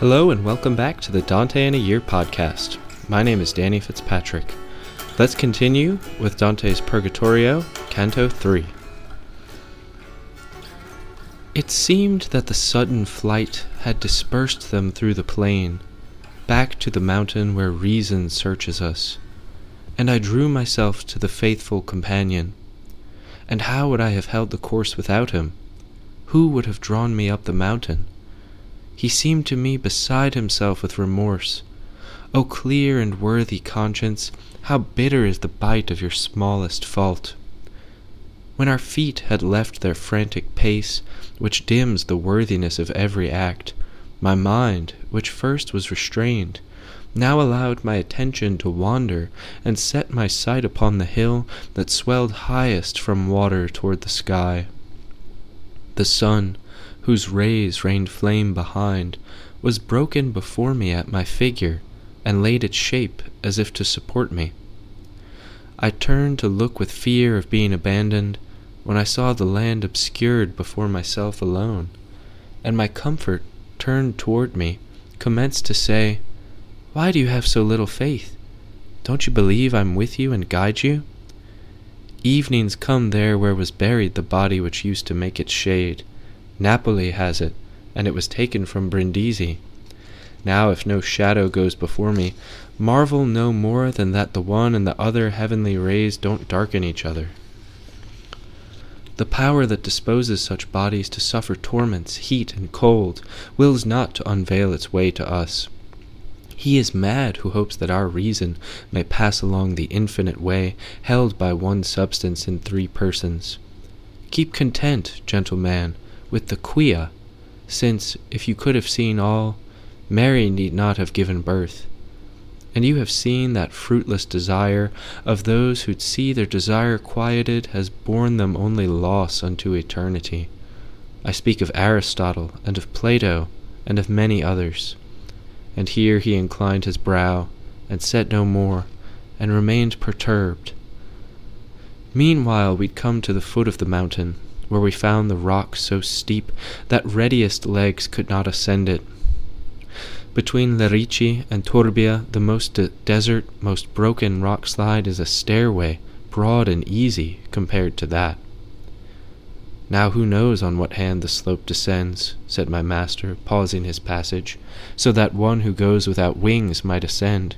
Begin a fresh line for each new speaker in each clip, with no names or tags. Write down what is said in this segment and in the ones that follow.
Hello and welcome back to the Dante in a Year podcast. My name is Danny Fitzpatrick. Let's continue with Dante's Purgatorio, Canto 3. It seemed that the sudden flight had dispersed them through the plain, back to the mountain where reason searches us, and I drew myself to the faithful companion. And how would I have held the course without him? Who would have drawn me up the mountain? He seemed to me beside himself with remorse. O clear and worthy conscience, how bitter is the bite of your smallest fault! When our feet had left their frantic pace, which dims the worthiness of every act, my mind, which first was restrained, now allowed my attention to wander and set my sight upon the hill that swelled highest from water toward the sky. The sun, whose rays rained flame behind, was broken before me at my figure, and laid its shape as if to support me. I turned to look with fear of being abandoned, when I saw the land obscured before myself alone, and my comfort, turned toward me, commenced to say, Why do you have so little faith? Don't you believe I'm with you and guide you? Evenings come there where was buried the body which used to make its shade, Napoli has it, and it was taken from Brindisi. Now, if no shadow goes before me, marvel no more than that the one and the other heavenly rays don't darken each other. The power that disposes such bodies to suffer torments, heat, and cold, wills not to unveil its way to us. He is mad who hopes that our reason may pass along the infinite way held by one substance in three persons. Keep content, gentle man, with the quia, since, if you could have seen all, Mary need not have given birth. And you have seen that fruitless desire of those who'd see their desire quieted has borne them only loss unto eternity. I speak of Aristotle, and of Plato, and of many others. And here he inclined his brow, and said no more, and remained perturbed. Meanwhile we'd come to the foot of the mountain, where we found the rock so steep that readiest legs could not ascend it. Between Lerici and Turbia, the most de- desert, most broken rock slide is a stairway, broad and easy compared to that. Now who knows on what hand the slope descends, said my master, pausing his passage, so that one who goes without wings might ascend.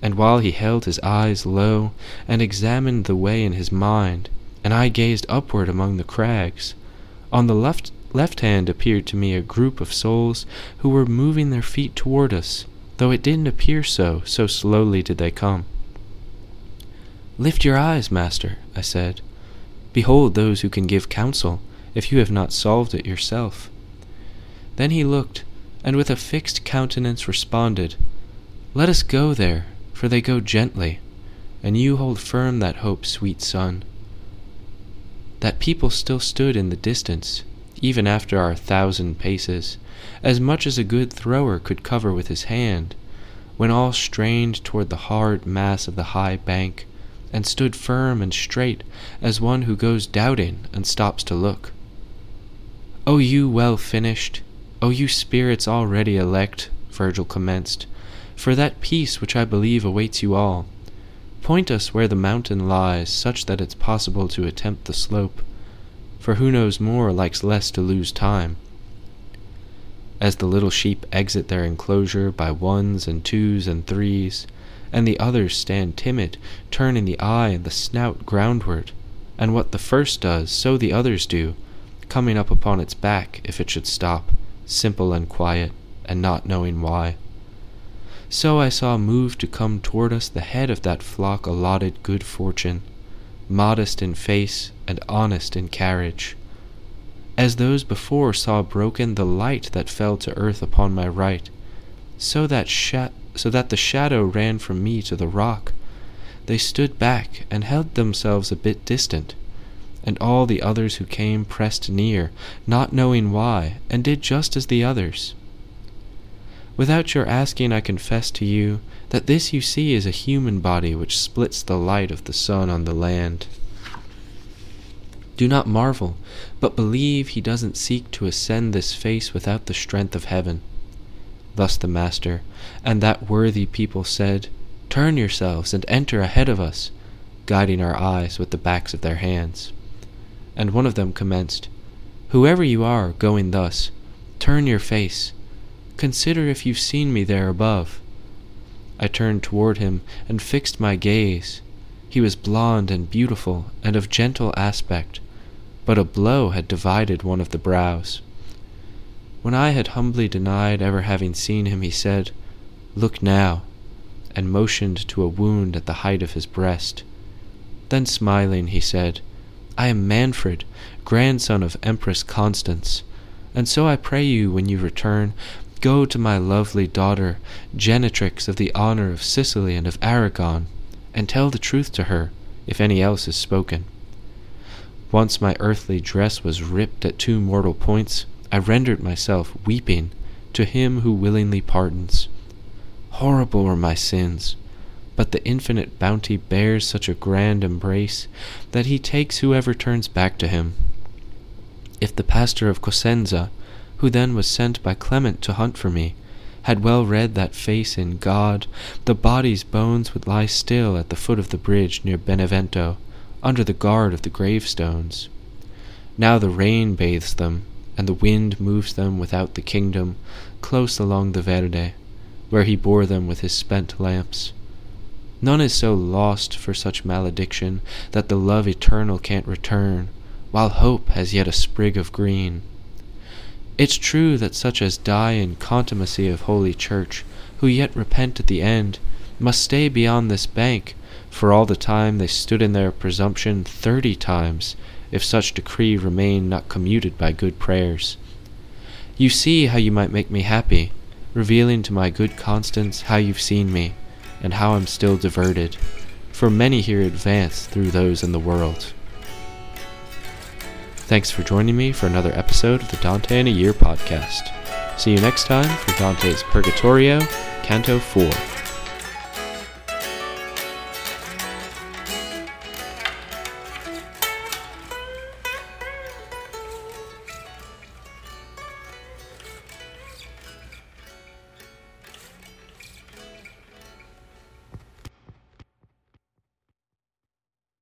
And while he held his eyes low, and examined the way in his mind, and I gazed upward among the crags. On the left left hand appeared to me a group of souls who were moving their feet toward us, though it didn't appear so, so slowly did they come. Lift your eyes, master, I said. Behold those who can give counsel, if you have not solved it yourself. Then he looked, and with a fixed countenance responded, Let us go there, for they go gently, and you hold firm that hope, sweet son that people still stood in the distance, even after our thousand paces, as much as a good thrower could cover with his hand, when all strained toward the hard mass of the high bank, and stood firm and straight as one who goes doubting and stops to look. O you well finished, O you spirits already elect, Virgil commenced, for that peace which I believe awaits you all, Point us where the mountain lies, such that it's possible to attempt the slope, for who knows more likes less to lose time. As the little sheep exit their enclosure by ones and twos and threes, and the others stand timid, turning the eye and the snout groundward, and what the first does, so the others do, coming up upon its back if it should stop, simple and quiet, and not knowing why. So I saw move to come toward us the head of that flock allotted good fortune, modest in face and honest in carriage. As those before saw broken the light that fell to earth upon my right, so that, sha- so that the shadow ran from me to the rock, they stood back and held themselves a bit distant, and all the others who came pressed near, not knowing why, and did just as the others. Without your asking, I confess to you that this you see is a human body which splits the light of the sun on the land. Do not marvel, but believe he doesn't seek to ascend this face without the strength of heaven. Thus the master, and that worthy people said, Turn yourselves and enter ahead of us, guiding our eyes with the backs of their hands. And one of them commenced, Whoever you are going thus, turn your face. Consider if you've seen me there above. I turned toward him and fixed my gaze. He was blond and beautiful and of gentle aspect, but a blow had divided one of the brows. When I had humbly denied ever having seen him, he said, Look now, and motioned to a wound at the height of his breast. Then smiling, he said, I am Manfred, grandson of Empress Constance, and so I pray you when you return, go to my lovely daughter, Genetrix of the honour of Sicily and of Aragon, and tell the truth to her, if any else is spoken. Once my earthly dress was ripped at two mortal points, I rendered myself, weeping, to him who willingly pardons. Horrible were my sins, but the infinite bounty bears such a grand embrace that he takes whoever turns back to him. If the pastor of Cosenza, who then was sent by Clement to hunt for me, had well read that face in God, the body's bones would lie still at the foot of the bridge near Benevento, under the guard of the gravestones. Now the rain bathes them, and the wind moves them without the kingdom, close along the Verde, where he bore them with his spent lamps. None is so lost for such malediction that the love eternal can't return, while hope has yet a sprig of green. It's true that such as die in contumacy of Holy Church, who yet repent at the end, must stay beyond this bank, for all the time they stood in their presumption thirty times, if such decree remain not commuted by good prayers. You see how you might make me happy, revealing to my good Constance how you've seen me, and how I'm still diverted, for many here advance through those in the world. Thanks for joining me for another episode of the Dante in a Year podcast. See you next time for Dante's Purgatorio, Canto 4.